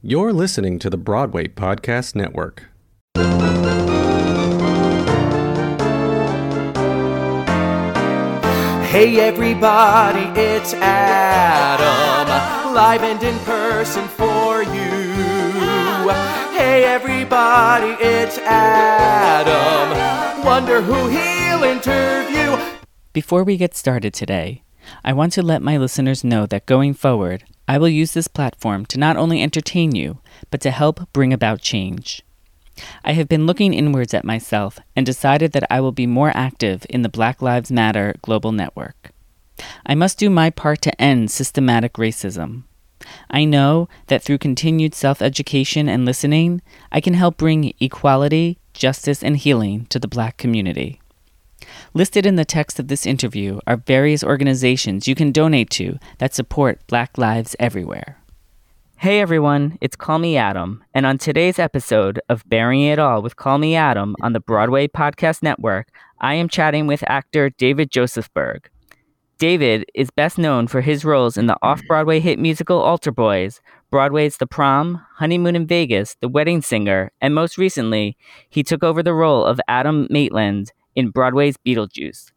You're listening to the Broadway Podcast Network. Hey everybody, it's Adam, live and in person for you. Hey everybody, it's Adam, wonder who he'll interview. Before we get started today, I want to let my listeners know that going forward, I will use this platform to not only entertain you, but to help bring about change. I have been looking inwards at myself and decided that I will be more active in the Black Lives Matter global network. I must do my part to end systematic racism. I know that through continued self education and listening, I can help bring equality, justice, and healing to the black community. Listed in the text of this interview are various organizations you can donate to that support Black lives everywhere. Hey everyone, it's Call Me Adam, and on today's episode of Baring It All with Call Me Adam on the Broadway Podcast Network, I am chatting with actor David Josefsberg. David is best known for his roles in the off Broadway hit musical Altar Boyz, Broadway's The Prom, Honeymoon in Vegas, The Wedding Singer, and most recently, he took over the role of Adam Maitland in Broadway's Beetlejuice.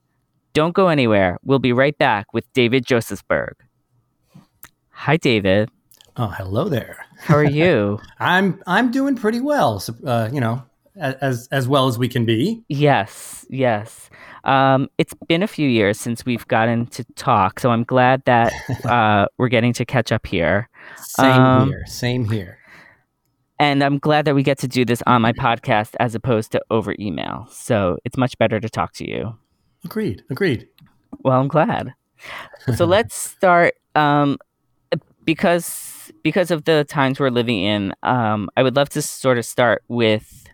Don't go anywhere. We'll be right back with David Josefsberg. Hi, David. Oh, hello there. How are you? I'm I'm doing pretty well. Uh, you know, as as well as we can be. yes, yes. Um, it's been a few years since we've gotten to talk, so I'm glad that uh, we're getting to catch up here. Same Um, here. Same here. And I'm glad that we get to do this on my podcast as opposed to over email. So it's much better to talk to you. Agreed. Agreed. Well, I'm glad. So let's start um, because because of the times we're living in. Um, I would love to sort of start with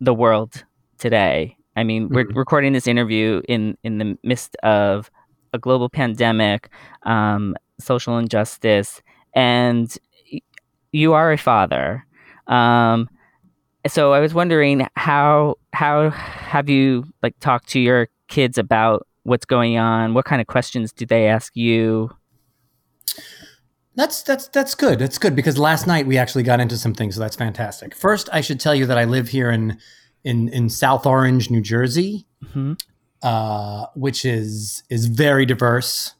the world today. I mean, we're Mhm. recording this interview in in the midst of a global pandemic, um, social injustice, and you are a father. Um, so I was wondering how how have you like talked to your kids about what's going on? What kind of questions do they ask you? That's that's that's good. That's good because last night we actually got into some things, so that's fantastic. First, I should tell you that I live here in in in South Orange, New Jersey, hmm uh, which is is very diverse,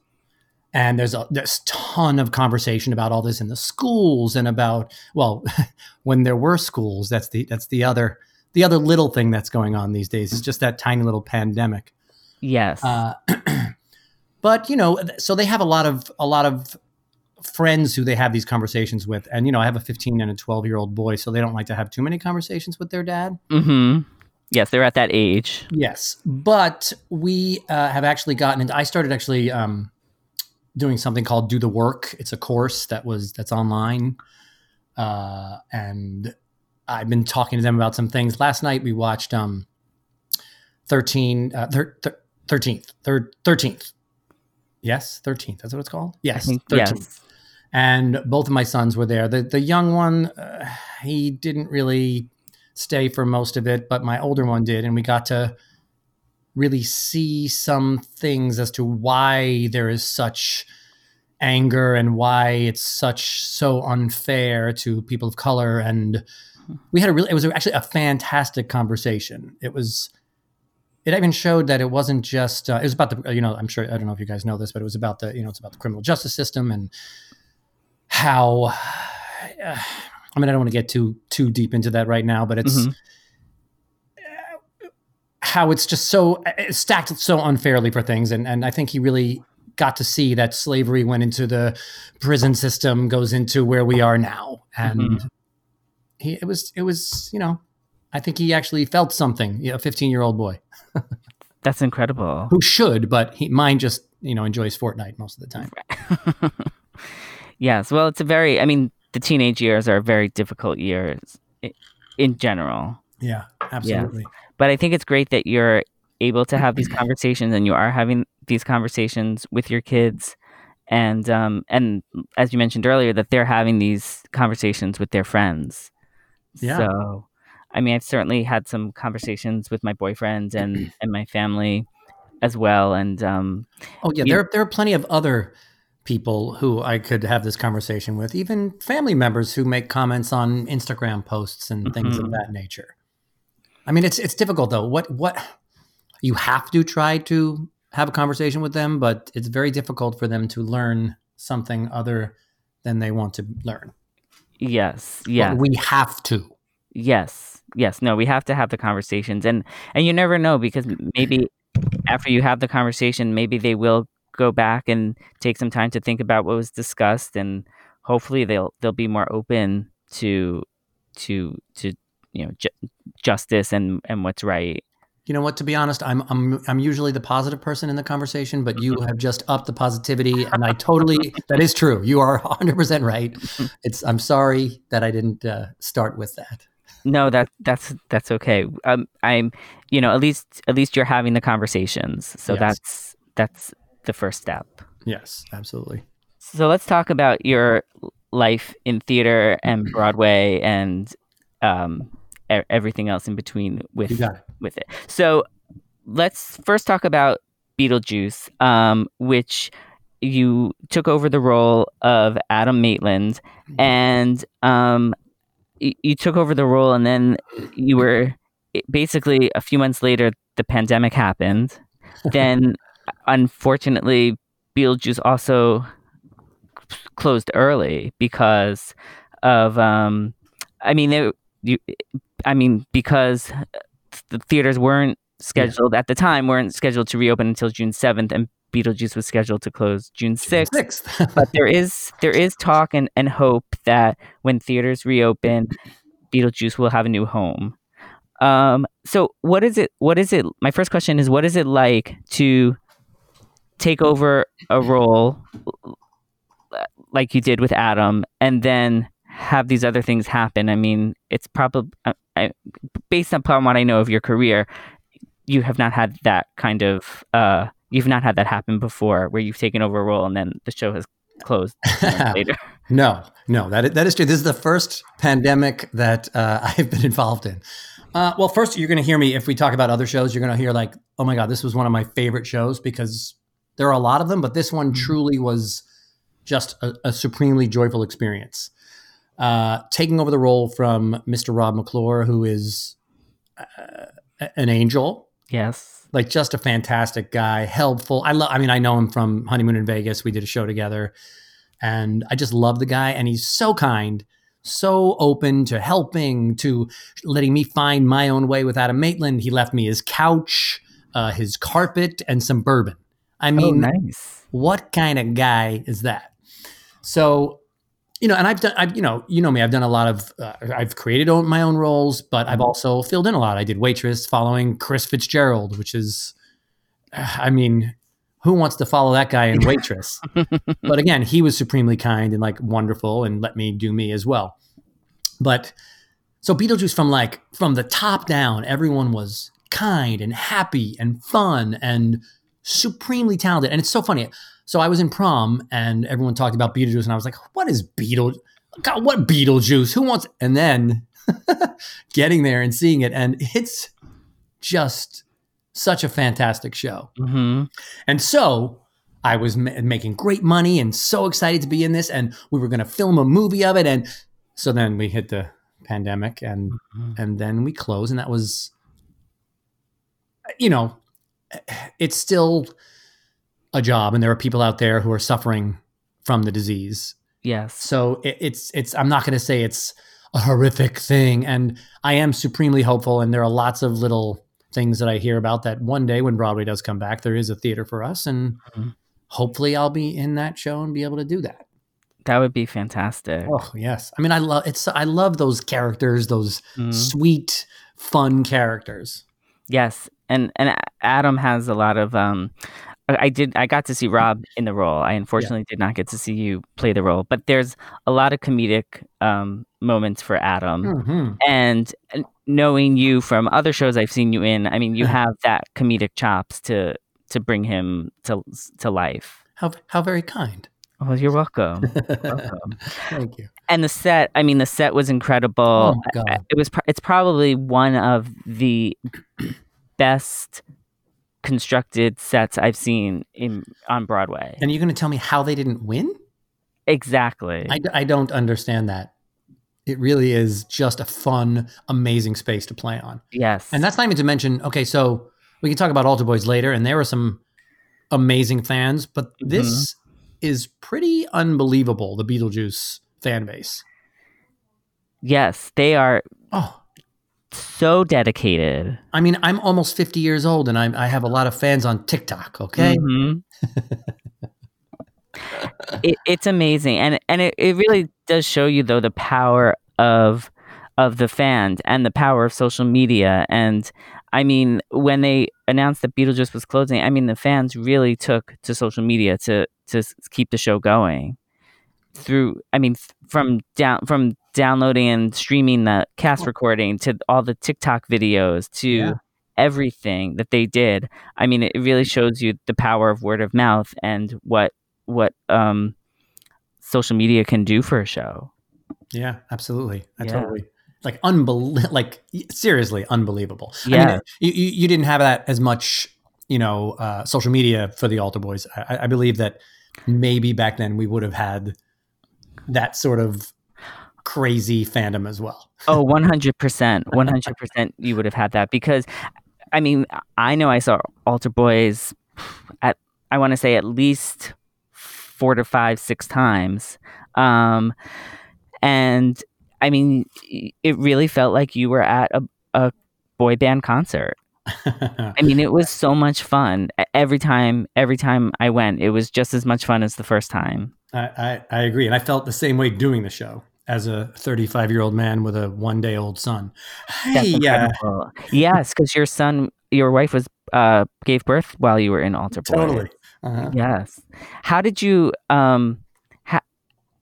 and there's a there's ton of conversation about all this in the schools and about well, when there were schools. That's the that's the other the other little thing that's going on these days. Is just that tiny little pandemic. Yes. Uh, but you know, so they have a lot of a lot of friends who they have these conversations with, and you know, I have a 15 and a 12 year old boy, so they don't like to have too many conversations with their dad. mm-hmm Yes, they're at that age. Yes, but we uh, have actually gotten into. I started actually um, doing something called Do the Work. It's a course that was that's online, uh, and I've been talking to them about some things. Last night we watched um, 13, uh, thir- thir- 13th, thir- 13th. Yes, 13th. That's what it's called? Yes, think 13th. yes. And both of my sons were there. The, the young one, uh, he didn't really stay for most of it, but my older one did. And we got to really see some things as to why there is such anger and why it's such so unfair to people of color and we had a really it was actually a fantastic conversation it was it even showed that it wasn't just uh, it was about the you know i'm sure i don't know if you guys know this but it was about the you know it's about the criminal justice system and how uh, i mean i don't want to get too too deep into that right now but it's Mhm. How it's just so it's stacked so unfairly for things and and I think he really got to see that slavery went into the prison system goes into where we are now and Mhm. he it was it was you know I think he actually felt something a 15 year old boy That's incredible. who should but he mine just you know enjoys Fortnite most of the time yes. Well, it's a very, I mean, the teenage years are very difficult years in general. Yeah absolutely But I think it's great that you're able to have these conversations and you are having these conversations with your kids. And um, and as you mentioned earlier, that they're having these conversations with their friends. Yeah. So, I mean, I've certainly had some conversations with my boyfriend and and my family as well. And um, Oh yeah, there there are plenty of other people who I could have this conversation with, even family members who make comments on Instagram posts and things of Mhm. that nature. I mean, it's it's difficult though. What what you have to try to have a conversation with them, but it's very difficult for them to learn something other than they want to learn. Yes. But we have to. Yes. Yes. No, we have to have the conversations and and you never know because maybe after you have the conversation, maybe they will go back and take some time to think about what was discussed and hopefully they'll they'll be more open to to to you know ju- justice and and what's right. You know what? To be honest, I'm I'm I'm usually the positive person in the conversation, but you have just upped the positivity, and I totally that is true. You are 100 percent right. It's I'm sorry that I didn't uh, start with that. No, that that's that's okay. Um, I'm, you know, at least at least you're having the conversations, so Yes. that's that's the first step. Yes, absolutely. So let's talk about your life in theater and Broadway and um, everything else in between with it. with it. So let's first talk about Beetlejuice, um, which you took over the role of Adam Maitland, and um, y- you took over the role, and then you were basically a few months later, the pandemic happened. then, unfortunately, Beetlejuice also closed early because of um, I mean, they, you, I mean, because the theaters weren't scheduled at the time weren't scheduled to reopen until June seventh, and Beetlejuice was scheduled to close June sixth. Sixth. But there is there is talk and, and hope that when theaters reopen, Beetlejuice will have a new home. Um, so what is it? What is it? My first question is, what is it like to take over a role like you did with Adam, and then have these other things happen? I mean, it's probably I, I, based upon what I know of your career, you have not had that kind of uh, you've not had that happen before, where you've taken over a role and then the show has closed later. No, no, that is, that is true. This is the first pandemic that uh, I've been involved in. Uh, well, first, you're going to hear me if we talk about other shows. You're going to hear like, oh my god, this was one of my favorite shows because there are a lot of them, but this one truly was just a, a supremely joyful experience. Uh, taking over the role from Mr. Rob McClure, who is uh, an angel, Yes. like just a fantastic guy, helpful. I love. I mean, I know him from Honeymoon in Vegas. We did a show together, and I just love the guy. And he's so kind, so open to helping, to letting me find my own way with Adam Maitland. He left me his couch, uh, his carpet, and some bourbon. I Oh, mean, nice. what kind of guy is that? So, you know, and I've done, I've, you know, you know me, I've done a lot of, uh, I've created own- my own roles, but I've also filled in a lot. I did waitress following Chris Fitzgerald, which is, uh, I mean, who wants to follow that guy in waitress? but again, he was supremely kind and like wonderful and let me do me as well. But so Beetlejuice from like from the top down, everyone was kind and happy and fun and supremely talented. And it's so funny. So I was in prom and everyone talked about Beetlejuice, and I was like, "What is Beetle? God, what Beetlejuice? Who wants?" And then getting there and seeing it, and it's just such a fantastic show. hmm And so I was ma- making great money and so excited to be in this, and we were going to film a movie of it. And so then we hit the pandemic, and and then we closed, and that was, you know, it's still a job, and there are people out there who are suffering from the disease. Yes. So it, it's it's I'm not going to say it's a horrific thing, and I am supremely hopeful. And there are lots of little things that I hear about that one day when Broadway does come back, there is a theater for us, and Mhm. hopefully I'll be in that show and be able to do that. That would be fantastic. Oh yes, I mean I love it's I love those characters, those Mhm. sweet, fun characters. Yes, and and Adam has a lot of. Um, I did. I got to see Rob in the role. I unfortunately did not get to see you play the role, but there's a lot of comedic um, moments for Adam. Mhm. And knowing you from other shows I've seen you in, I mean, you have that comedic chops to to bring him to to life. How how very kind. Oh, you're welcome. welcome. Thank you. And the set, I mean, the set was incredible. Oh God. it was. It's probably one of the best constructed sets I've seen in on Broadway. And you're going to tell me how they didn't win? exactly. I, I don't understand that. It really is just a fun, amazing space to play on. yes. And that's not even to mention, okay, so we can talk about Altar Boyz later, and there were some amazing fans, but mm-hmm. this is pretty unbelievable, the Beetlejuice fan base. yes, they are Oh, so dedicated. I mean, I'm almost 50 years old and I'm, I have a lot of fans on TikTok, okay? Mhm. it, it's amazing, and and it, it really does show you though the power of of the fans and the power of social media. And I mean, when they announced that Beetlejuice was closing, I mean, the fans really took to social media to to keep the show going. Through, I mean, from down from downloading and streaming the cast recording to all the TikTok videos to Yeah. everything that they did. I mean, it really shows you the power of word of mouth and what what um, social media can do for a show. Yeah, absolutely. I Yeah. totally like unbelievable. Like seriously, unbelievable. I Yeah. mean, you, you you didn't have that as much, you know, uh, social media for the Altar Boyz. I, I believe that maybe back then we would have had that sort of crazy fandom as well. Oh, 100%. 100% you would have had that because I mean, I know I saw Altar Boyz at I want to say at least 4 to 5 6 times. Um and I mean, it really felt like you were at a, a boy band concert. I mean, it was so much fun. Every time, every time I went, it was just as much fun as the first time. I, I, I agree. And I felt the same way doing the show as a 35 year old man with a one day old son. Hey, yeah. Yes, because your son, your wife was uh gave birth while you were in Altar Boy. totally. Uh-huh. Yes. How did you um ha-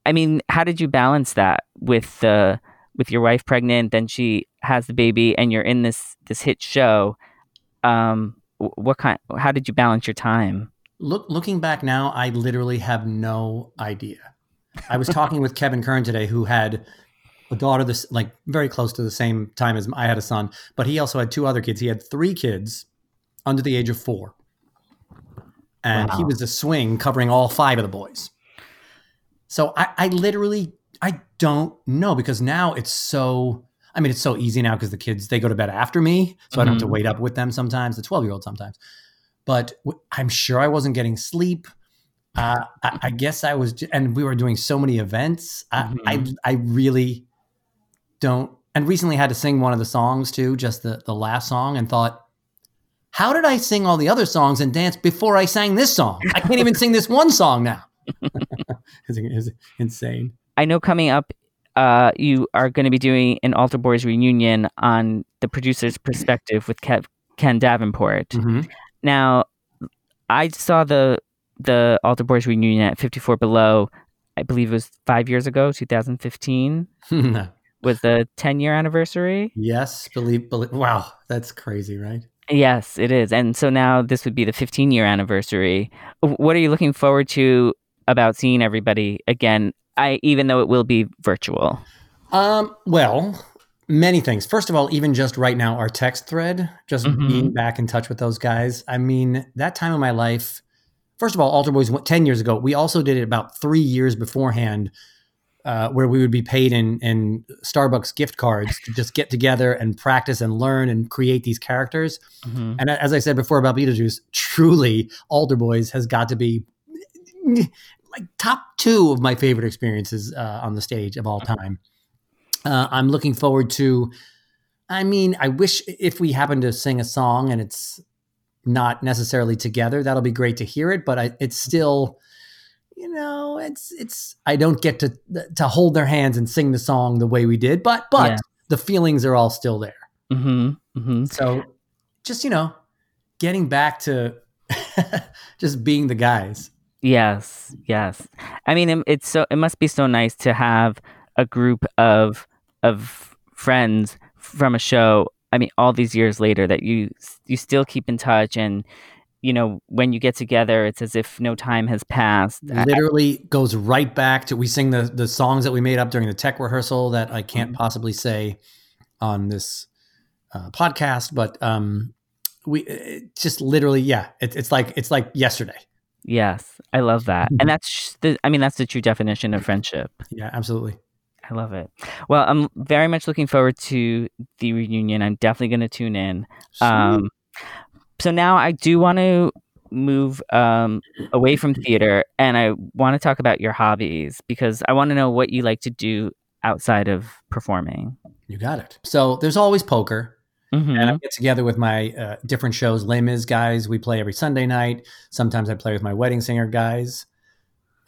I mean, how did you balance that with the with your wife pregnant, then she has the baby and you're in this this hit show? Um what kind how did you balance your time? Look, looking back now, I literally have no idea. I was talking with Kevin Kern today, who had a daughter this like very close to the same time as I had a son, but he also had two other kids. He had three kids under the age of four, and he was a swing covering all five of the boys. So I, I literally I don't know because now it's so. I mean, it's so easy now because the kids they go to bed after me, so I don't have to Mhm. wait up with them sometimes. The twelve year old sometimes but w- I'm sure I wasn't getting sleep. Uh, I, I guess I was, and we were doing so many events. I, I, I really don't. And recently had to sing one of the songs too, just the the last song, and thought, how did I sing all the other songs and dance before I sang this song? I can't even sing this one song now. it's, it's insane. I know coming up uh you are going to be doing an Altar Boyz reunion on the producer's perspective with Kev- Ken Davenport. Now, I saw the the Altar Boyz reunion at 54 Below. I believe it was five years ago, 2015 was the 10 year anniversary. yes, believe, believe. Wow, that's crazy, right? Yes, it is, and so now this would be the 15 year anniversary. What are you looking forward to about seeing everybody again? I even though it will be virtual. Um, well, many things. First of all, even just right now, our text thread, just Mhm. being back in touch with those guys. I mean, that time of my life, first of all, Altar Boyz went 10 years ago. We also did it about three years beforehand, uh, where we would be paid in, in Starbucks gift cards to just get together and practice and learn and create these characters. Mhm. And as I said before about Beetlejuice, truly, Altar Boyz has got to be like top two of my favorite experiences uh, on the stage of all time. Uh, I'm looking forward to. I mean, I wish if we happen to sing a song and it's not necessarily together, that'll be great to hear it. But I, it's still, you know, it's it's. I don't get to to hold their hands and sing the song the way we did, but but Yeah. the feelings are all still there. Mm-hmm. Mm-hmm. So just, you know, getting back to just being the guys. Yes, yes. I mean, it, it's so it must be so nice to have a group of of friends from a show. I mean, all these years later, that you you still keep in touch, and you know, when you get together, it's as if no time has passed. I- Literally goes right back to we sing the the songs that we made up during the tech rehearsal that I can't possibly say on this uh, podcast, but um we it just literally yeah it, it's like it's like yesterday Yes, I love that. And that's the I mean that's the true definition of friendship. yeah absolutely I love it. Well, I'm very much looking forward to the reunion. I'm definitely going to tune in. Um, so now I do want to move um, away from theater and I want to talk about your hobbies because I want to know what you like to do outside of performing. you got it so there's always poker Mhm. and I get together with my uh, different shows. Les Mis guys, we play every Sunday night. Sometimes I play with my wedding singer guys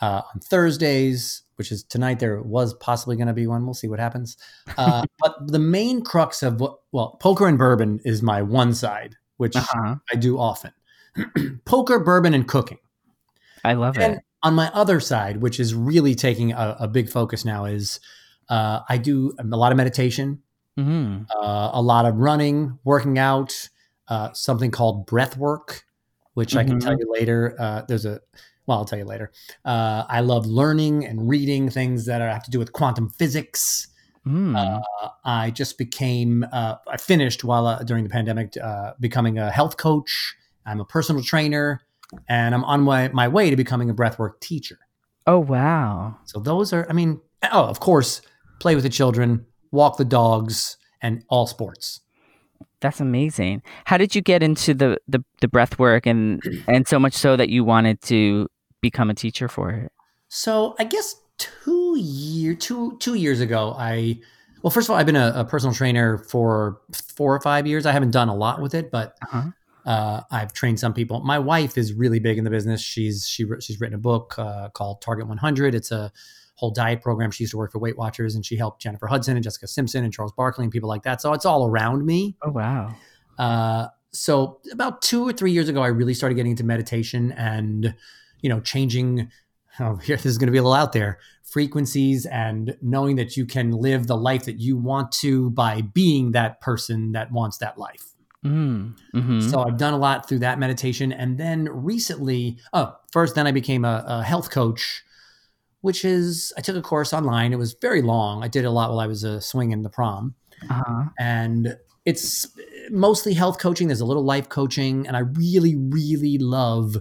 uh, on Thursdays, which is tonight. There was possibly going to be one. We'll see what happens. Uh, but the main crux of what, well, poker and bourbon is my one side, which Uh-huh. I do often. poker, bourbon, and cooking. I love it. And it. on my other side, which is really taking a, a big focus now, is uh, I do a lot of meditation Mhm. uh, a lot of running, working out, uh, something called breath work, which I can tell you later. Uh, there's a, well, I'll tell you later. Uh, I love learning and reading things that are, have to do with quantum physics. Mm. Uh, I just became, uh, I finished while uh, during the pandemic uh, becoming a health coach. I'm a personal trainer, and I'm on my, my way to becoming a breathwork teacher. oh wow. So those are, I mean, oh, of course, play with the children, walk the dogs, and all sports. That's amazing. How did you get into the the, the breath work and and so much so that you wanted to become a teacher for it? So I guess two year two two years ago, I well, first of all, I've been a, a personal trainer for four or five years. I haven't done a lot with it, but Uh-huh. uh, I've trained some people. My wife is really big in the business. She's she she's written a book uh, called Target 100. It's a whole diet program. She used to work for Weight Watchers, and she helped Jennifer Hudson and Jessica Simpson and Charles Barkley and people like that. So it's all around me. Oh wow. Uh, so about two or three years ago, I really started getting into meditation and, you know, changing. Oh, here this is going to be a little out there. Frequencies and knowing that you can live the life that you want to by being that person that wants that life. Mm. hmm So I've done a lot through that meditation, and then recently, oh, first then I became a, a health coach, which is I took a course online. It was very long. I did a lot while I was a uh, swinging the prom uh-huh. and it's mostly health coaching. There's a little life coaching, and I really, really love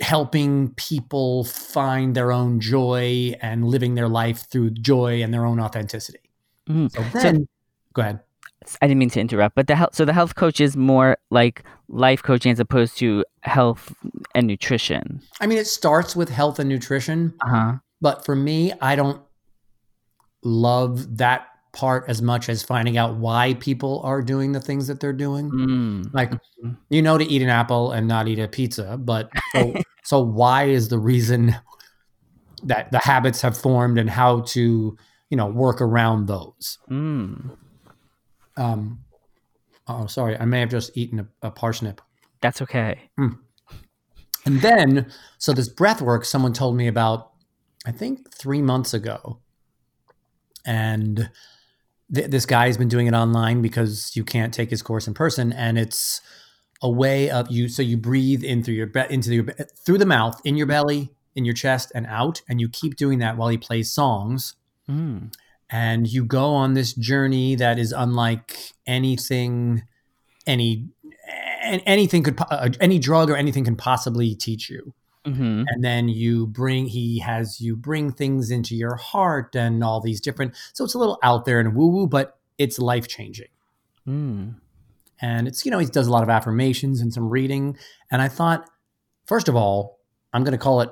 helping people find their own joy and living their life through joy and their own authenticity. Mhm. So then, go ahead. I didn't mean to interrupt, but the health so the health coach is more like life coaching as opposed to health and nutrition. I mean, it starts with health and nutrition, Uh-huh. but for me, I don't love that part as much as finding out why people are doing the things that they're doing. Mm. Like Mhm. you know to eat an apple and not eat a pizza, but so, so why is the reason that the habits have formed and how to you know work around those? Mm. Um, oh, sorry, I may have just eaten a, a parsnip. That's okay. And then, so this breath work, someone told me about, I think three months ago. And th- this guy has been doing it online because you can't take his course in person. And it's a way of you, so you breathe in through your, be- into your, through the mouth, in your belly, in your chest, and out. And you keep doing that while he plays songs Mm. And you go on this journey that is unlike anything any anything could uh, any drug or anything can possibly teach you. Hmm and then you bring he has you bring things into your heart and all these different so it's a little out there and woo woo but it's life changing Mm. and it's you know he does a lot of affirmations and some reading. And i thought first of all i'm going to call it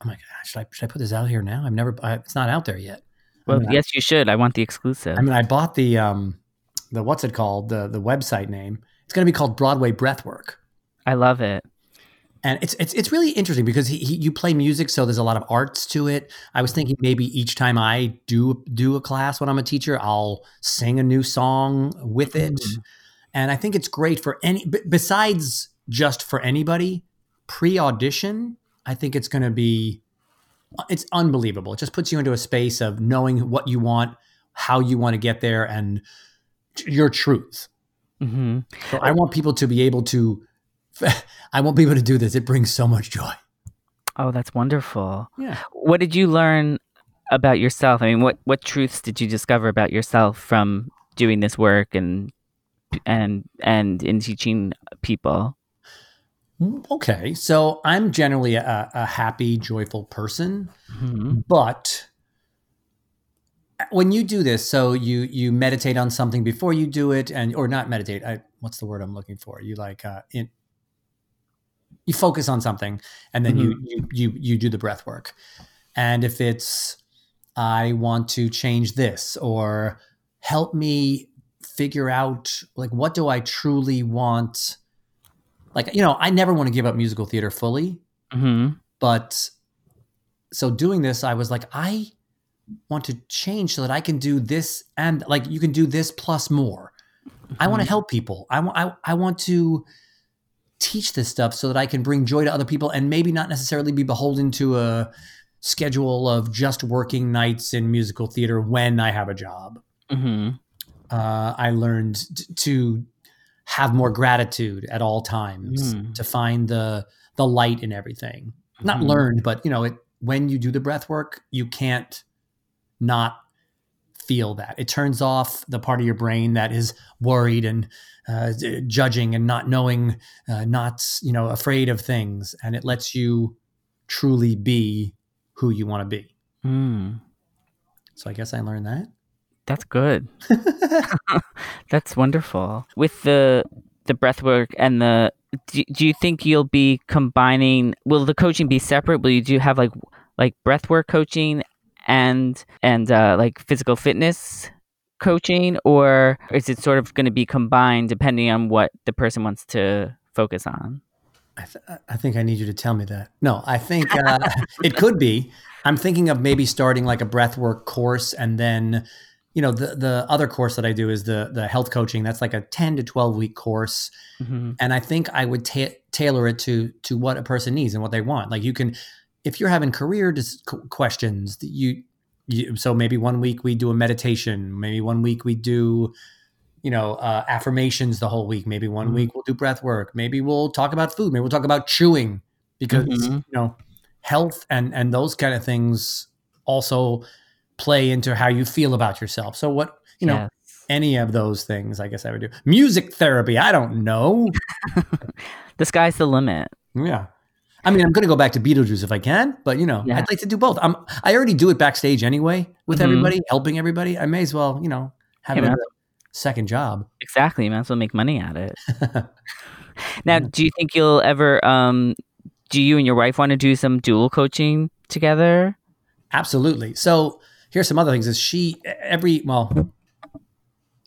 oh my god should i should i put this out here now? I've never I, it's not out there yet I Well, mean, I- yes, you should. I want the exclusive. I mean, I bought the um, the what's it called the the website name. It's going to be called Broadway Breathwork, I love it. and it's it's it's really interesting because he, he you play music, so there's a lot of arts to it. I was thinking maybe each time I do do a class when I'm a teacher, I'll sing a new song with it, Mm. and I think it's great for any b- besides just for anybody pre audition. I think it's going to be it's unbelievable. It just puts you into a space of knowing what you want, how you want to get there, and your truth. hmm So I want people to be able to. I want people to do this. It brings so much joy. Oh, that's wonderful. Yeah. What did you learn about yourself? I mean, what what truths did you discover about yourself from doing this work and and and in teaching people? Okay, so I'm generally a, a happy, joyful person, Mhm. but when you do this, so you you meditate on something before you do it, and or not meditate. I, what's the word I'm looking for? You like uh, in, you focus on something, and then you you you you do the breath work. And if it's I want to change this, or help me figure out like what do I truly want like you know i never want to give up musical theater fully Mhm. but so doing this i was like i want to change so that i can do this and like you can do this plus more i want to help people I want I, I want to teach this stuff so that i can bring joy to other people and maybe not necessarily be beholden to a schedule of just working nights in musical theater when i have a job Mhm. uh, I learned t- to have more gratitude at all times, Mm. to find the the light in everything. Not Mhm. learned, but you know, it when you do the breath work, you can't not feel that. It turns off the part of your brain that is worried and uh, judging and not knowing, uh, not you know, afraid of things, and it lets you truly be who you want to be. Mm. So I guess I learned that. That's good. That's wonderful. With the the breath work and the do, do you think you'll be combining will the coaching be separate? Will you do have like like breath work coaching and and uh, like physical fitness coaching or is it sort of going to be combined depending on what the person wants to focus on? I, th- I think I need you to tell me that. No, I think uh, it could be. I'm thinking of maybe starting like a breathwork course, and then, you know, the the other course that I do is the the health coaching. That's like a 10 to 12 week course, Mhm. and I think I would ta- tailor it to to what a person needs and what they want. Like you can, if you're having career dis- questions, you, you so maybe one week we do a meditation, maybe one week we do you know uh, affirmations the whole week maybe one Mhm. week we'll do breath work maybe we'll talk about food maybe we'll talk about chewing because Mhm. you know health and and those kind of things also play into how you feel about yourself so what you know any of those things i guess i would do music therapy i don't know the sky's the limit. yeah i mean i'm going to go back to beetlejuice if i can but you know Yeah. i'd like to do both i'm i already do it backstage anyway with Mhm. everybody helping everybody i may as well you know have Hey, it as man. a second job Exactly. You might as well make money at it. Now, do you think you'll ever um do you and your wife want to do some dual coaching together? Absolutely. So here's some other things. Is she every well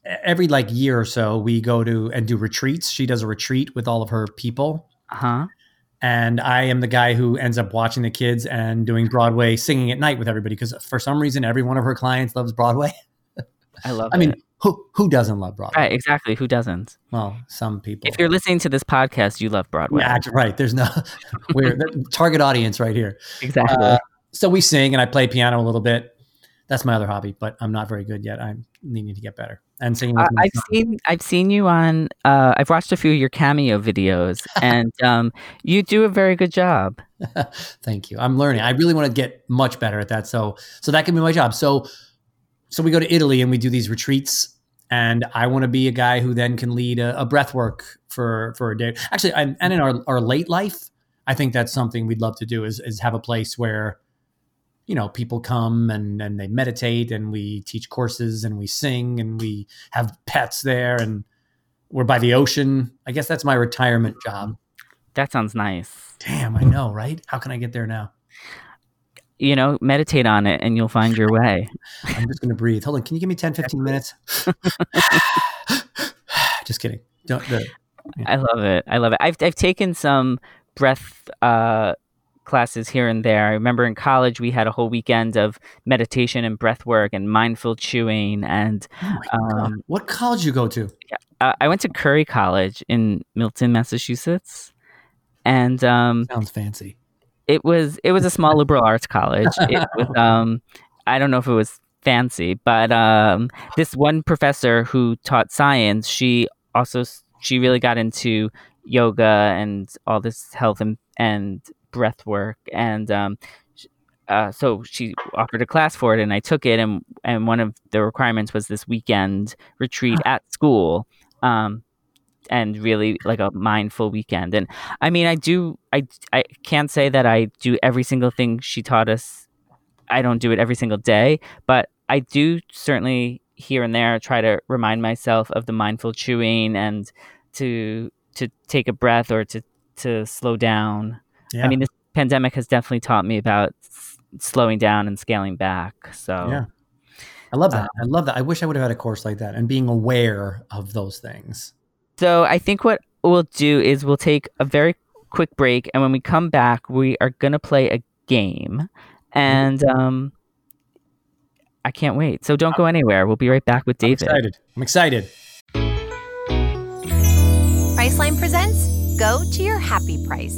every like year or so we go to and do retreats. She does a retreat with all of her people, Uh-huh. and I am the guy who ends up watching the kids and doing Broadway singing at night with everybody because for some reason every one of her clients loves Broadway. I love I mean, who who doesn't love Broadway? Right, exactly. Who doesn't? Well, some people. If you're listening to this podcast, you love Broadway. yeah, right. There's no we're the target audience right here. Exactly. Uh, so we sing and I play piano a little bit. That's my other hobby, but I'm not very good yet. I'm needing to get better. And singing my I've son. seen I've seen you on uh, I've watched a few of your cameo videos and um, you do a very good job. Thank you. I'm learning. I really want to get much better at that. So so that can be my job. So so we go to Italy and we do these retreats and I want to be a guy who then can lead a, a breath work for for a day. Actually, and, and in our, our late life, I think that's something we'd love to do is is have a place where you know people come and and they meditate and we teach courses and we sing and we have pets there and we're by the ocean. I guess that's my retirement job. That sounds nice. Damn, I know, right? How can I get there now? You know, meditate on it and you'll find your way. I'm just going to breathe. Hold on. Can you give me 10, 15 minutes? just kidding. Don't. The, I love it. I love it. I've I've taken some breath uh, classes here and there. I remember in college we had a whole weekend of meditation and breath work and mindful chewing. And oh. Um, What college you go to? uh, I went to Curry College in Milton, Massachusetts, and um, Sounds fancy. it was it was a small liberal arts college. It was um, I don't know if it was fancy, but um, this one professor who taught science, she also she really got into yoga and all this health and and breath work, and um, uh, so she offered a class for it, and I took it, and and one of the requirements was this weekend retreat at school. um, and really like a mindful weekend. And I mean, I do, I, I can't say that I do every single thing she taught us. I don't do it every single day, but I do certainly here and there try to remind myself of the mindful chewing and to to take a breath or to to slow down. Yeah. I mean, this pandemic has definitely taught me about s- slowing down and scaling back. So Yeah. I love that. I love that. I wish I would have had a course like that and being aware of those things. So I think what we'll do is we'll take a very quick break, and when we come back, we are gonna play a game, and um, I can't wait. So don't go anywhere. We'll be right back with I'm David. excited. I'm excited. Priceline presents Go to Your Happy Price.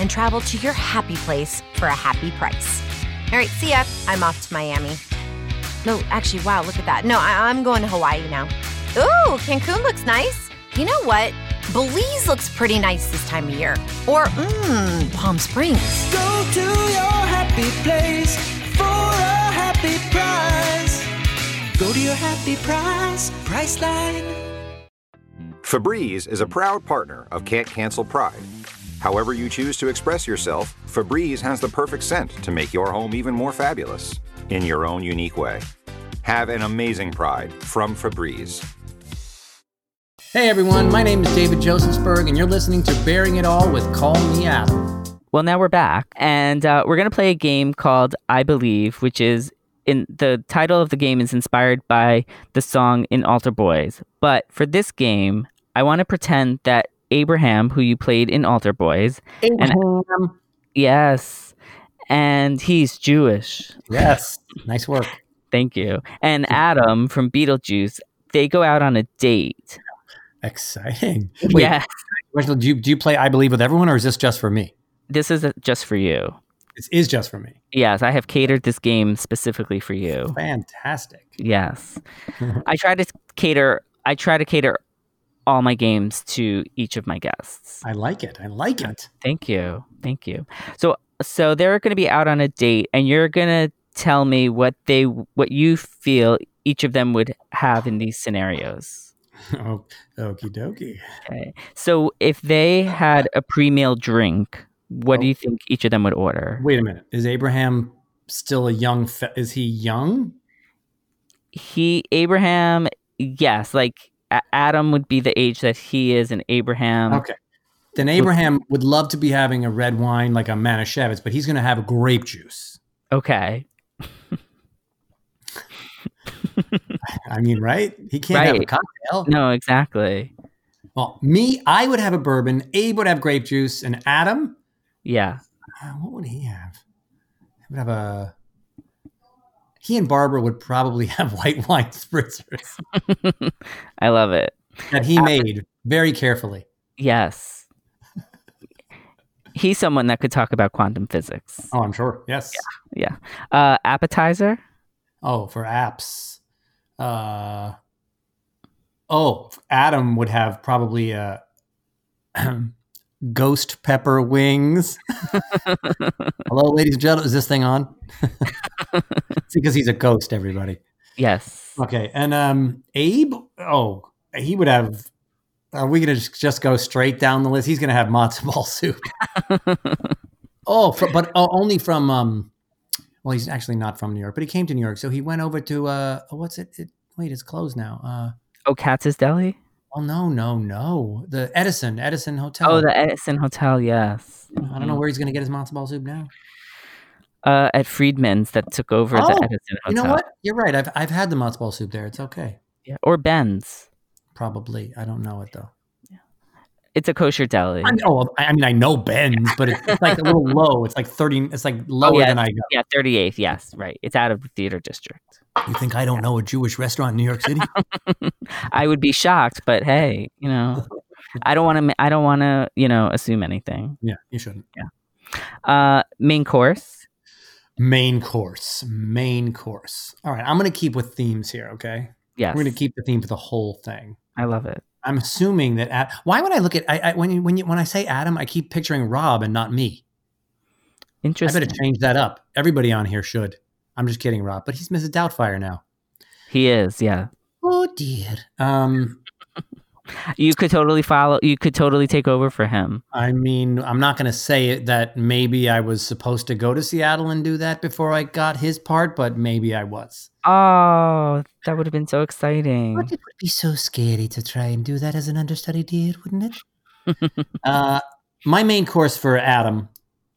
and travel to your happy place for a happy price. All right, see ya. I'm off to Miami. No, actually, wow, look at that. No, I- I'm going to Hawaii now. Ooh, Cancun looks nice. You know what? Belize looks pretty nice this time of year. Or, mmm, Palm Springs. Go to your happy place for a happy price. Go to your happy price, Priceline. Febreze is a proud partner of Can't Cancel Pride. However, you choose to express yourself, Febreze has the perfect scent to make your home even more fabulous in your own unique way. Have an amazing Pride from Febreze. Hey everyone, my name is David Josefsberg, and you're listening to Baring It All with Call Me Adam. Well, now we're back, and uh, we're gonna play a game called "I Believe," which is in the title of the game is inspired by the song "In Altar Boyz." But for this game, I want to pretend that Abraham, who you played in Altar Boyz, Abraham. yes, and he's Jewish. Yes, nice work. Thank you. And Adam from Beetlejuice, they go out on a date. Exciting. Wait, yeah, do you, do you play I Believe with everyone, or is this just for me? this is just for you. This is just for me. Yes, I have catered this game specifically for you. Fantastic. Yes. I try to cater I try to cater all my games to each of my guests. I like it. I like it. Uh, thank you. Thank you. So so they're going to be out on a date and you're going to tell me what they what you feel each of them would have in these scenarios. Oh, okie dokie. Okay. So if they had a pre-meal drink, what do you oh. think each of them would order? Wait a minute. Is Abraham still a young? Fe- is he young? He Abraham, yes, like A- Adam would be the age that he is and Abraham Okay. Then Abraham would love to be having a red wine like a Manischewitz, but he's going to have a grape juice. Okay. I mean, right? He can't have a Right. cocktail. No, exactly. Well, me, I would have a bourbon. Abe would have grape juice, and Adam, Yeah. uh, what would he have? He would have a. He and Barbara would probably have white wine spritzers I love it. that he made very carefully. Yes. He's someone that could talk about quantum physics. Oh, I'm sure. Yes. Yeah. Uh, appetizer? Oh, for apps. Uh, oh, Adam would have probably a ghost pepper wings. Hello, ladies and gentlemen. Is this thing on? it's because he's a ghost, everybody. Yes. Okay. And um, Abe, oh, he would have. Are we going to just, just go straight down the list? He's going to have matzo ball soup. oh, but oh, only from. um. Well, he's actually not from New York, but he came to New York, so he went over to. uh oh, What's it? it wait, it's closed now. Uh oh, Katz's Deli? Oh no, no, no! The Edison, Edison Hotel. Oh, the Edison Hotel, yes. I don't know where he's going to get his matzo ball soup now. Uh, at Friedman's that took over Oh, the Edison Hotel. You know what? You're right. I've I've had the matzo ball soup there. It's okay. Yeah. Or Ben's. Probably. I don't know it though. It's a kosher deli. I know. I mean, I know Ben's, but it's, it's like a little low. It's like thirty. It's like lower Oh, yeah. than I go. Yeah, 38th. Yes, right. It's out of the theater district. You think I don't know a Jewish restaurant in New York City? I would be shocked, but hey, you know, I don't want to. I don't want to, you know, assume anything. yeah, you shouldn't. Uh, main course. Main course. Main course. All right, I'm gonna keep with themes here. Okay, Yes, we're gonna keep the theme for the whole thing. I love it. I'm assuming that. Ad- Why would I look at I, I, when you, when you, when I say Adam, I keep picturing Rob and not me. Interesting. I better change that up. Everybody on here should. I'm just kidding, Rob, but he's Mrs. Doubtfire now. He is. Yeah, Oh dear. Um, you could totally follow. You could totally take over for him. I mean, I'm not going to say it that maybe I was supposed to go to Seattle and do that before I got his part, but maybe I was. Oh, that would have been so exciting. But it would be so scary to try and do that as an understudy, dear, wouldn't it? uh, my main course for Adam,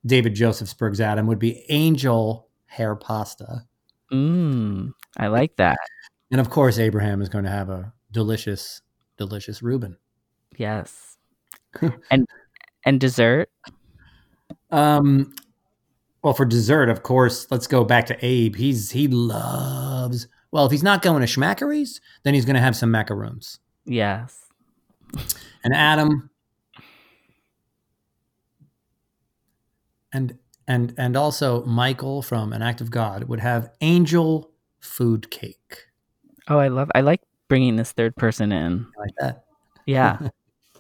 David Josefsberg's Adam, would be angel hair pasta. Mm, I like that. And of course, Abraham is going to have a delicious, delicious Reuben. Yes. and and dessert. Um, well, for dessert, of course, let's go back to Abe. He's he loves. Well, if he's not going to Schmackary's, then he's going to have some macaroons. Yes. And Adam, and and and also Michael from An Act of God would have angel food cake. Oh, I love. I like bringing this third person in. Like that. Yeah.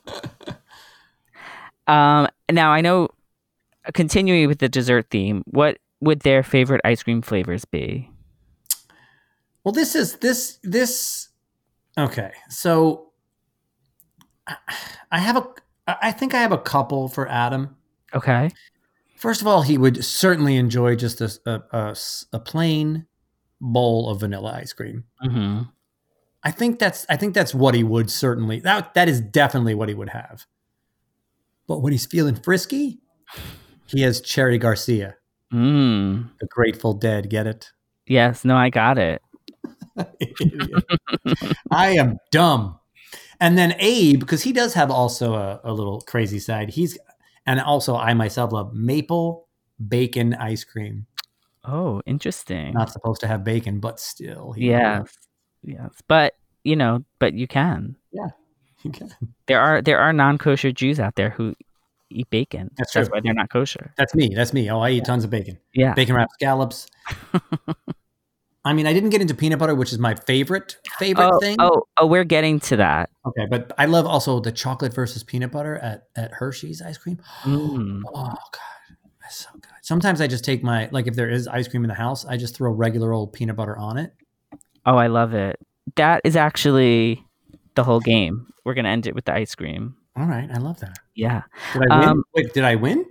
um. Now I know. Continuing with the dessert theme, what would their favorite ice cream flavors be? Well, this is this this. Okay, so I- I have a. I think I have a couple for Adam. Okay. First of all, he would certainly enjoy just a a plain bowl of vanilla ice cream. Mm-hmm. I think that's I think that's what he would certainly that that is definitely what he would have. But when he's feeling frisky, he has Cherry Garcia, Mm. the Grateful Dead. Get it? Yes. No, I got it. I am dumb. And then Abe, because he does have also a, a little crazy side. He's and also I myself love maple bacon ice cream. Oh, interesting. Not supposed to have bacon, but still. Yeah. Yes. But you know, but you can. Yeah, you can. There are there are non kosher Jews out there who eat bacon. That's That's why they're not kosher. That's me. That's me. Oh, I eat tons of bacon. Yeah. Bacon wrapped scallops. I mean, I didn't get into peanut butter, which is my favorite favorite Oh, thing. oh, oh, we're getting to that. Okay, but I love also the chocolate versus peanut butter at, at Hershey's ice cream. Mm. Oh god, that's so good. Sometimes I just take my like if there is ice cream in the house, I just throw regular old peanut butter on it. Oh, I love it. That is actually the whole game. We're gonna end it with the ice cream. All right, I love that. Yeah. Did I win? Um, Wait, did I win?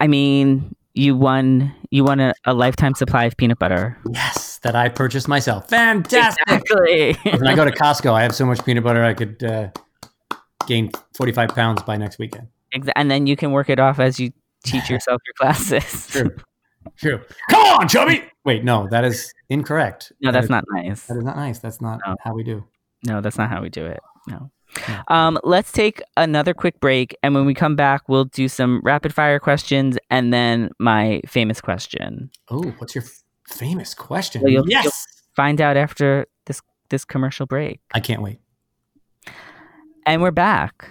I mean, you won. You won a, a lifetime supply of peanut butter. Yes, that I purchased myself. Fantastic. Exactly. when I go to Costco, I have so much peanut butter I could uh, gain forty five pounds by next weekend. And then you can work it off as you teach yourself your classes. True. True. Come on, chubby. Wait, no, that is incorrect. No, That that's not nice. That is not nice. That's not No. how we do. No, that's not how we do it. No. Yeah. Um, let's take another quick break, and when we come back, we'll do some rapid fire questions and then my famous question. Oh, what's your f- famous question? Well, you'll- yes. Find out after this this commercial break, I can't wait. and we're back.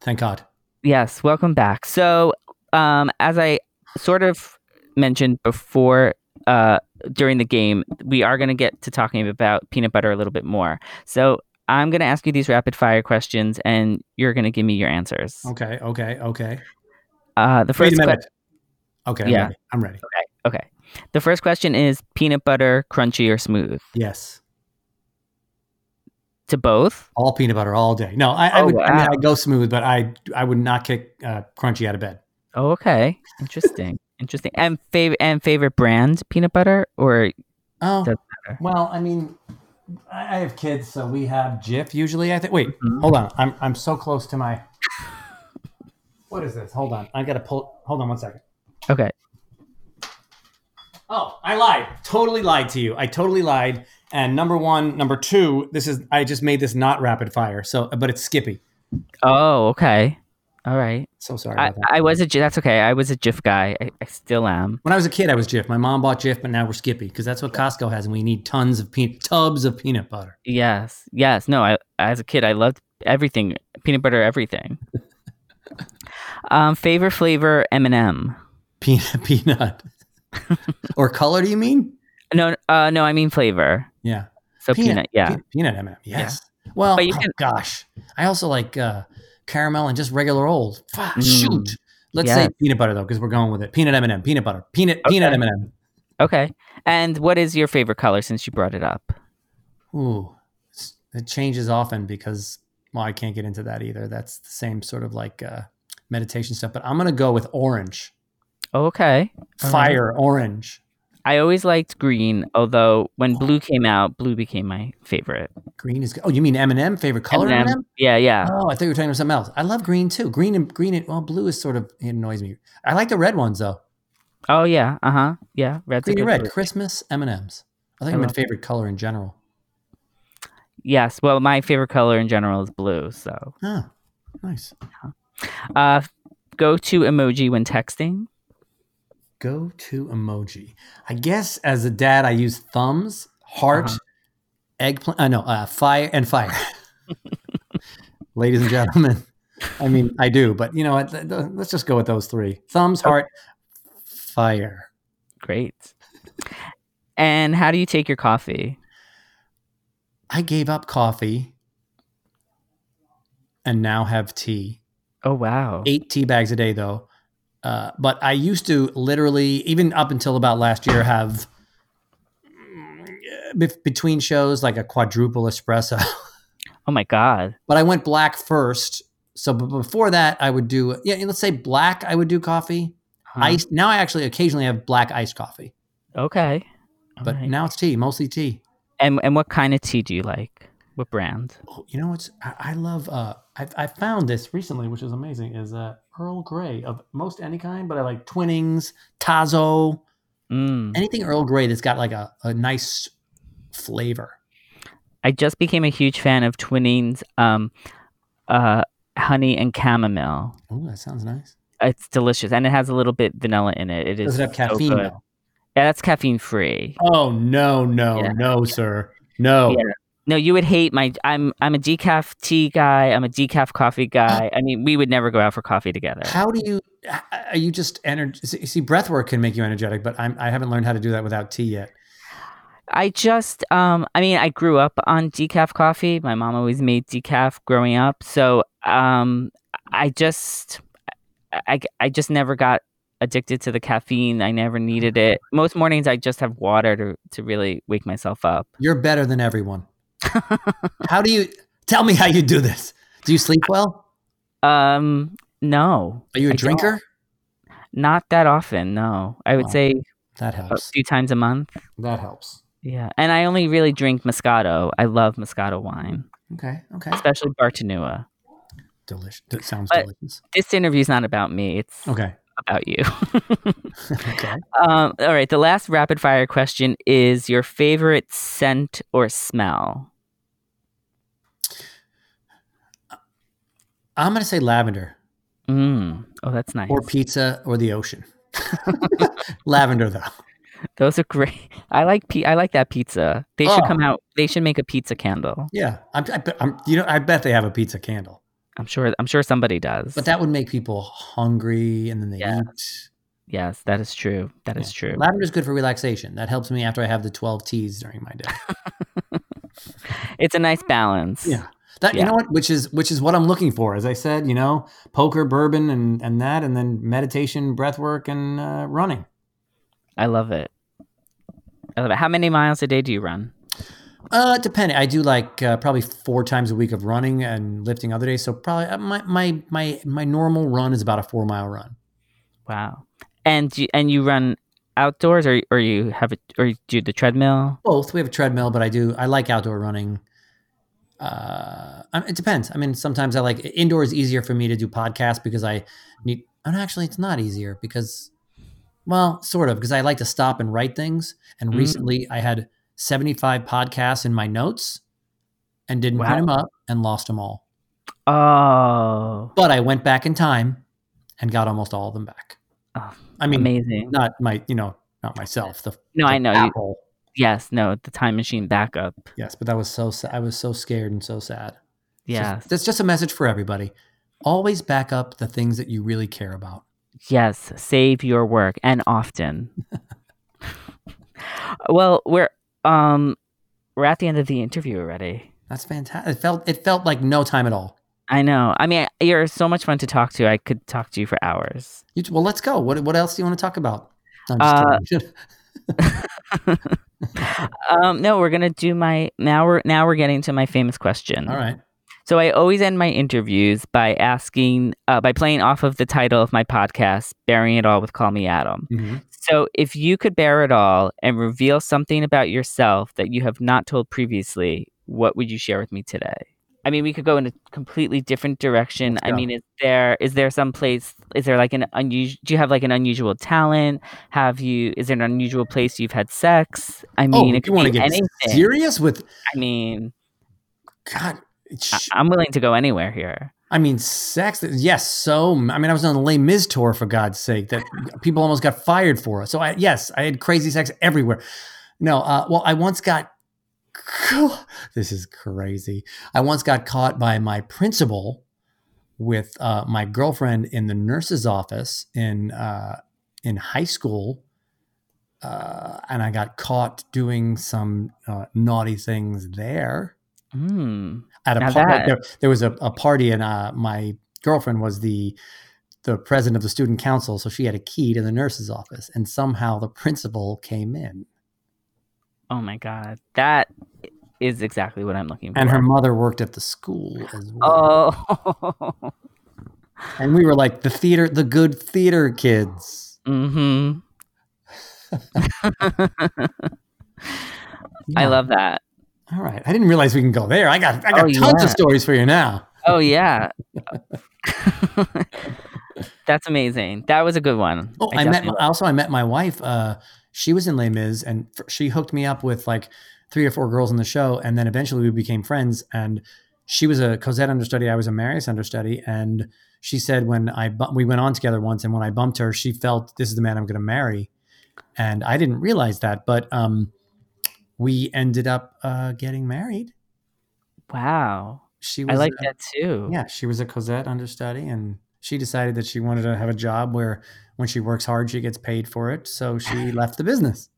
Thank God. Yes, welcome back. So, um, as I sort of mentioned before, uh, during the game, we are going to get to talking about peanut butter a little bit more. So, I'm going to ask you these rapid fire questions, and you're going to give me your answers. Okay. Okay. Okay. Uh, the Wait first a que- minute. Okay. I'm Yeah. ready. I'm ready. okay. Okay. The first question is peanut butter crunchy or smooth? Yes. To both? All peanut butter all day. No, I, I Oh, would. I, mean, wow. I go smooth, but I I would not kick uh, crunchy out of bed. Oh, okay. Interesting. Interesting. And favorite and favorite brand peanut butter or Oh, well, I mean, I have kids, so we have Jif usually. I think. Wait, Mhm. hold on. I'm I'm so close to my. What is this? Hold on. I gotta pull. Hold on one second. okay. Oh, I lied. Totally lied to you. I totally lied. And number one, number two, this is I just made this not rapid fire. So, but it's Skippy. Oh, okay. All right. So sorry I, about that. I was a that's okay. I was a Jif guy. I, I still am. when I was a kid, I was Jif. My mom bought Jif, but now we're Skippy because that's what Costco has, and we need tons of peanut tubs of peanut butter. Yes. Yes. No. I as a kid, I loved everything peanut butter, everything. um, favorite flavor M and m Peanut, peanut, or color? Do you mean? No. Uh, no. I mean flavor. Yeah, So peanut. yeah. pe- peanut M&M. Yes. Well, But you oh, can- gosh, I also like uh, caramel and just regular old. Fuck, Mm. Shoot. Let's say peanut butter though, because we're going with it. Peanut M&M, peanut butter, peanut peanut Okay. M&M. Okay. And what is your favorite color since you brought it up? Ooh, it changes often because well, I can't get into that either. That's the same sort of like uh, meditation stuff. But I'm gonna go with orange, Okay. Right. fire orange. I always liked green, although when blue came out, blue became my favorite. Green is. Oh, you mean M&M? Favorite color M&M. M&M? Yeah, yeah. Oh, I thought you were talking about something else. I love green too. Green and green. And, well, blue is sort of it annoys me. I like the red ones though. Oh yeah, uh huh. Yeah, red's Green and red. Christmas M and M's. I think I I'm my favorite color in general. Yes. Well, my favorite color in general is blue. So, Oh, nice. uh, go to emoji when texting. Go to emoji. I guess as a dad, I use thumbs, heart, Uh-huh. eggplant. I know uh, fire and fire. Ladies and gentlemen, I mean I do, but you know what? th- th- Let's just go with those three: thumbs, heart, fire. Great. And how do you take your coffee? I gave up coffee and now have tea. Oh wow. eight tea bags a day though. Uh, but I used to literally, even up until about last year, have mm, between shows like a quadruple espresso. Oh my god. but I went black first. So before that, I would do yeah. Let's say black. I would do coffee. Huh. Ice. Now I actually occasionally have black iced coffee, Okay. but Alright. now it's tea, mostly tea. and and what kind of tea do you like? What brand? Oh, you know what's I, I love uh I, I found this recently which is amazing is uh earl grey of most any kind but i like Twinings tazo Mm. anything earl grey that's got like a, a nice flavor I just became a huge fan of Twinings, um, uh, honey and chamomile. oh that sounds nice It's delicious, and it has a little bit vanilla in it. It is does it have caffeine though? Yeah, that's caffeine free. oh no no Yeah. no sir no Yeah. No, you would hate my. I'm I'm a decaf tea guy. I'm a decaf coffee guy. I mean, we would never go out for coffee together. how do you are you just energy see breath work can make you energetic but I'm, i haven't learned how to do that without tea yet I just, um, I mean, I grew up on decaf coffee. My mom always made decaf growing up, so um, I just, I, I just never got addicted to the caffeine. I never needed it. Most mornings, I just have water to to really wake myself up. you're better than everyone how do you tell me how you do this do you sleep well Um, no, are you a I drinker not that often. No, I would Oh. say that a helps few times a month. that helps Yeah, and I only really drink Moscato. I love Moscato wine, okay okay especially Bartenura. delicious that sounds But- delicious This interview's not about me. It's okay about you. okay um, all right. The last rapid fire question is your favorite scent or smell? I'm gonna say lavender Mm. Oh, that's nice. or pizza or the ocean. lavender though. Those are great. I like pe- I like that pizza. They should Oh. come out. They should make a pizza candle. Yeah, I'm, I, I'm, you know, I bet they have a pizza candle, I'm sure. I'm sure somebody does. but that would make people hungry, and then they Yeah. eat. yes, that is true. That is true. Lavender is good for relaxation. That helps me after I have the 12 teas during my day. It's a nice balance. Yeah. That you know what, which is which is what I'm looking for. As I said, you know, poker, bourbon, and and that, and then meditation, breath work, and uh, running. I love it. I love it. How many miles a day do you run? Uh, depending. I do like uh, probably four times a week of running and lifting other days. So probably uh, my my my my normal run is about a four mile run. Wow. And you, and you run outdoors, or or you have a, or you do the treadmill? Both. We have a treadmill, but I do I like outdoor running. Uh, it depends. I mean, sometimes I like indoor is easier for me to do podcasts because I need. And actually, it's not easier because, well, sort of because I like to stop and write things. And Mm. recently, I had seventy five podcasts in my notes, and didn't Wow. print them up and lost them all. Oh, But I went back in time and got almost all of them back. Oh, I mean, amazing. not my, you know, not myself. The, No, the I know. You, yes, no, the time machine backup. Yes, but that was so. I was so scared and so sad. Yes. That's just a message for everybody. Always back up the things that you really care about. Yes, save your work and often. well, we're um we're at the end of the interview already. That's fantastic. It felt it felt like no time at all. I know. I mean, you're so much fun to talk to. I could talk to you for hours. You, well, let's go. What what else do you want to talk about? No, I'm just Uh. Um no, we're going to do my now we're now we're getting to my famous question. all right. So I always end my interviews by asking uh, by playing off of the title of my podcast, "Baring It All with Call Me Adam. Mhm. So, if you could bare it all and reveal something about yourself that you have not told previously, what would you share with me today? I mean, we could go in a completely different direction. I mean, is there is there some place? Is there like an unusual? Do you have like an unusual talent? Have you? Is there an unusual place you've had sex? I mean, oh, it you want to get anything. serious with I mean, God? I- I'm willing to go anywhere here. I mean, sex. Yes. So, I mean, I was on the Les Mis tour for God's sake. That people almost got fired for. So, I yes, I had crazy sex everywhere. No. Uh, well, I once got. This is crazy. I once got caught by my principal with uh, my girlfriend in the nurse's office in uh, in high school, uh, and I got caught doing some uh, naughty things there Hmm. at a Now par- that- there, there was a, a party and uh, my girlfriend was the the president of the student council so she had a key to the nurse's office and somehow the principal came in Oh my god, that is exactly what I'm looking for. and her mother worked at the school as well Oh. and we were like the theater the good theater kids mm-hmm. I love that. All right i didn't realize we can go there i got i got Oh, tons yeah. of stories for you now Oh yeah. That's amazing. That was a good one. Oh, I, met definitely my, also I met my wife. Uh, she was in Les Mis, and f- she hooked me up with like three or four girls in the show, and then eventually we became friends. And she was a Cosette understudy, I was a Marius understudy, and she said when I bu- we went on together once, and when I bumped her, she felt this is the man I'm going to marry, and I didn't realize that, but um, we ended up uh, getting married. Wow. She was I like a- that too. yeah, she was a Cosette understudy, and she decided that she wanted to have a job where when she works hard, she gets paid for it. So she left the business.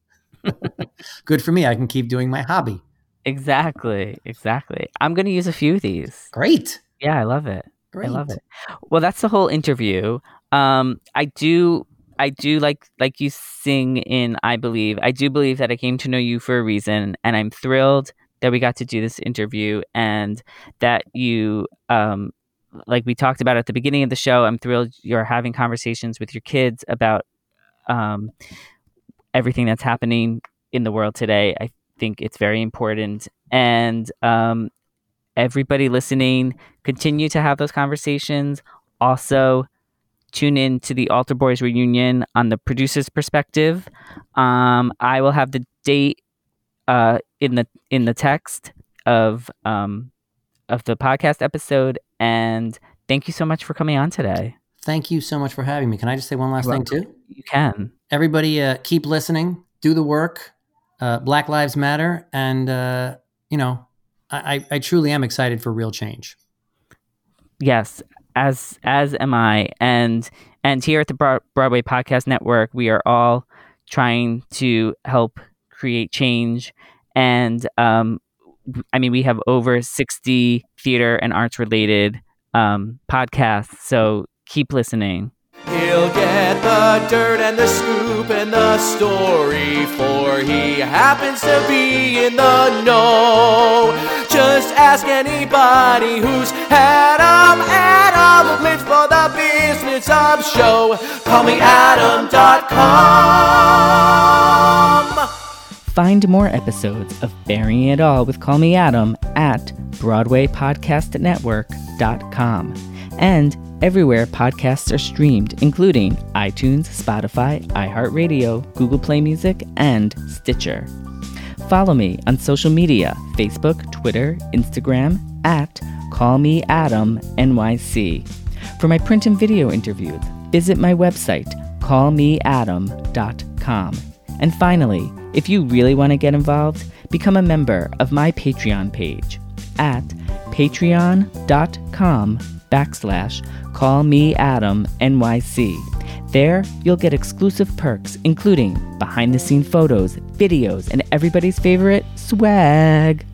Good for me. I can keep doing my hobby. Exactly. Exactly. I'm gonna use a few of these. Great. Yeah, I love it. Great. I love it. Well, that's the whole interview. Um, I do, I do like like you sing in "I Believe." I do believe that I came to know you for a reason, and I'm thrilled that we got to do this interview and that you, um, like we talked about at the beginning of the show. I'm thrilled you're having conversations with your kids about um, everything that's happening in the world today. I think it's very important, and um, everybody listening continue to have those conversations. Also, tune in to the Altar Boyz reunion on the producer's perspective. Um, I will have the date uh, in the in the text of um, of the podcast episode. And thank you so much for coming on today. Thank you so much for having me. Can I just say one last You're thing too? You can. Everybody, uh, keep listening. Do the work. Uh, Black Lives Matter, and uh, you know, I, I truly am excited for real change. Yes, as as am I, and and here at the Broadway Podcast Network, we are all trying to help create change. And um, I mean, we have over sixty theater and arts related um, podcasts, so keep listening. He'll get the dirt and the scoop and the story, for he happens to be in the know. Just ask anybody who's had for the business of show. Call me Adam.com. Find more episodes of Baring It All with Call Me Adam at BroadwayPodcastNetwork.com and everywhere podcasts are streamed, including iTunes, Spotify, iHeartRadio, Google Play Music, and Stitcher. Follow me on social media Facebook, Twitter, Instagram at call me Adam NYC. For my print and video interviews, visit my website, callmeadam.com. And finally, if you really want to get involved, become a member of my Patreon page at patreon.com backslash callmeadamnyc. There, you'll get exclusive perks, including behind the scene photos, videos, and everybody's favorite swag.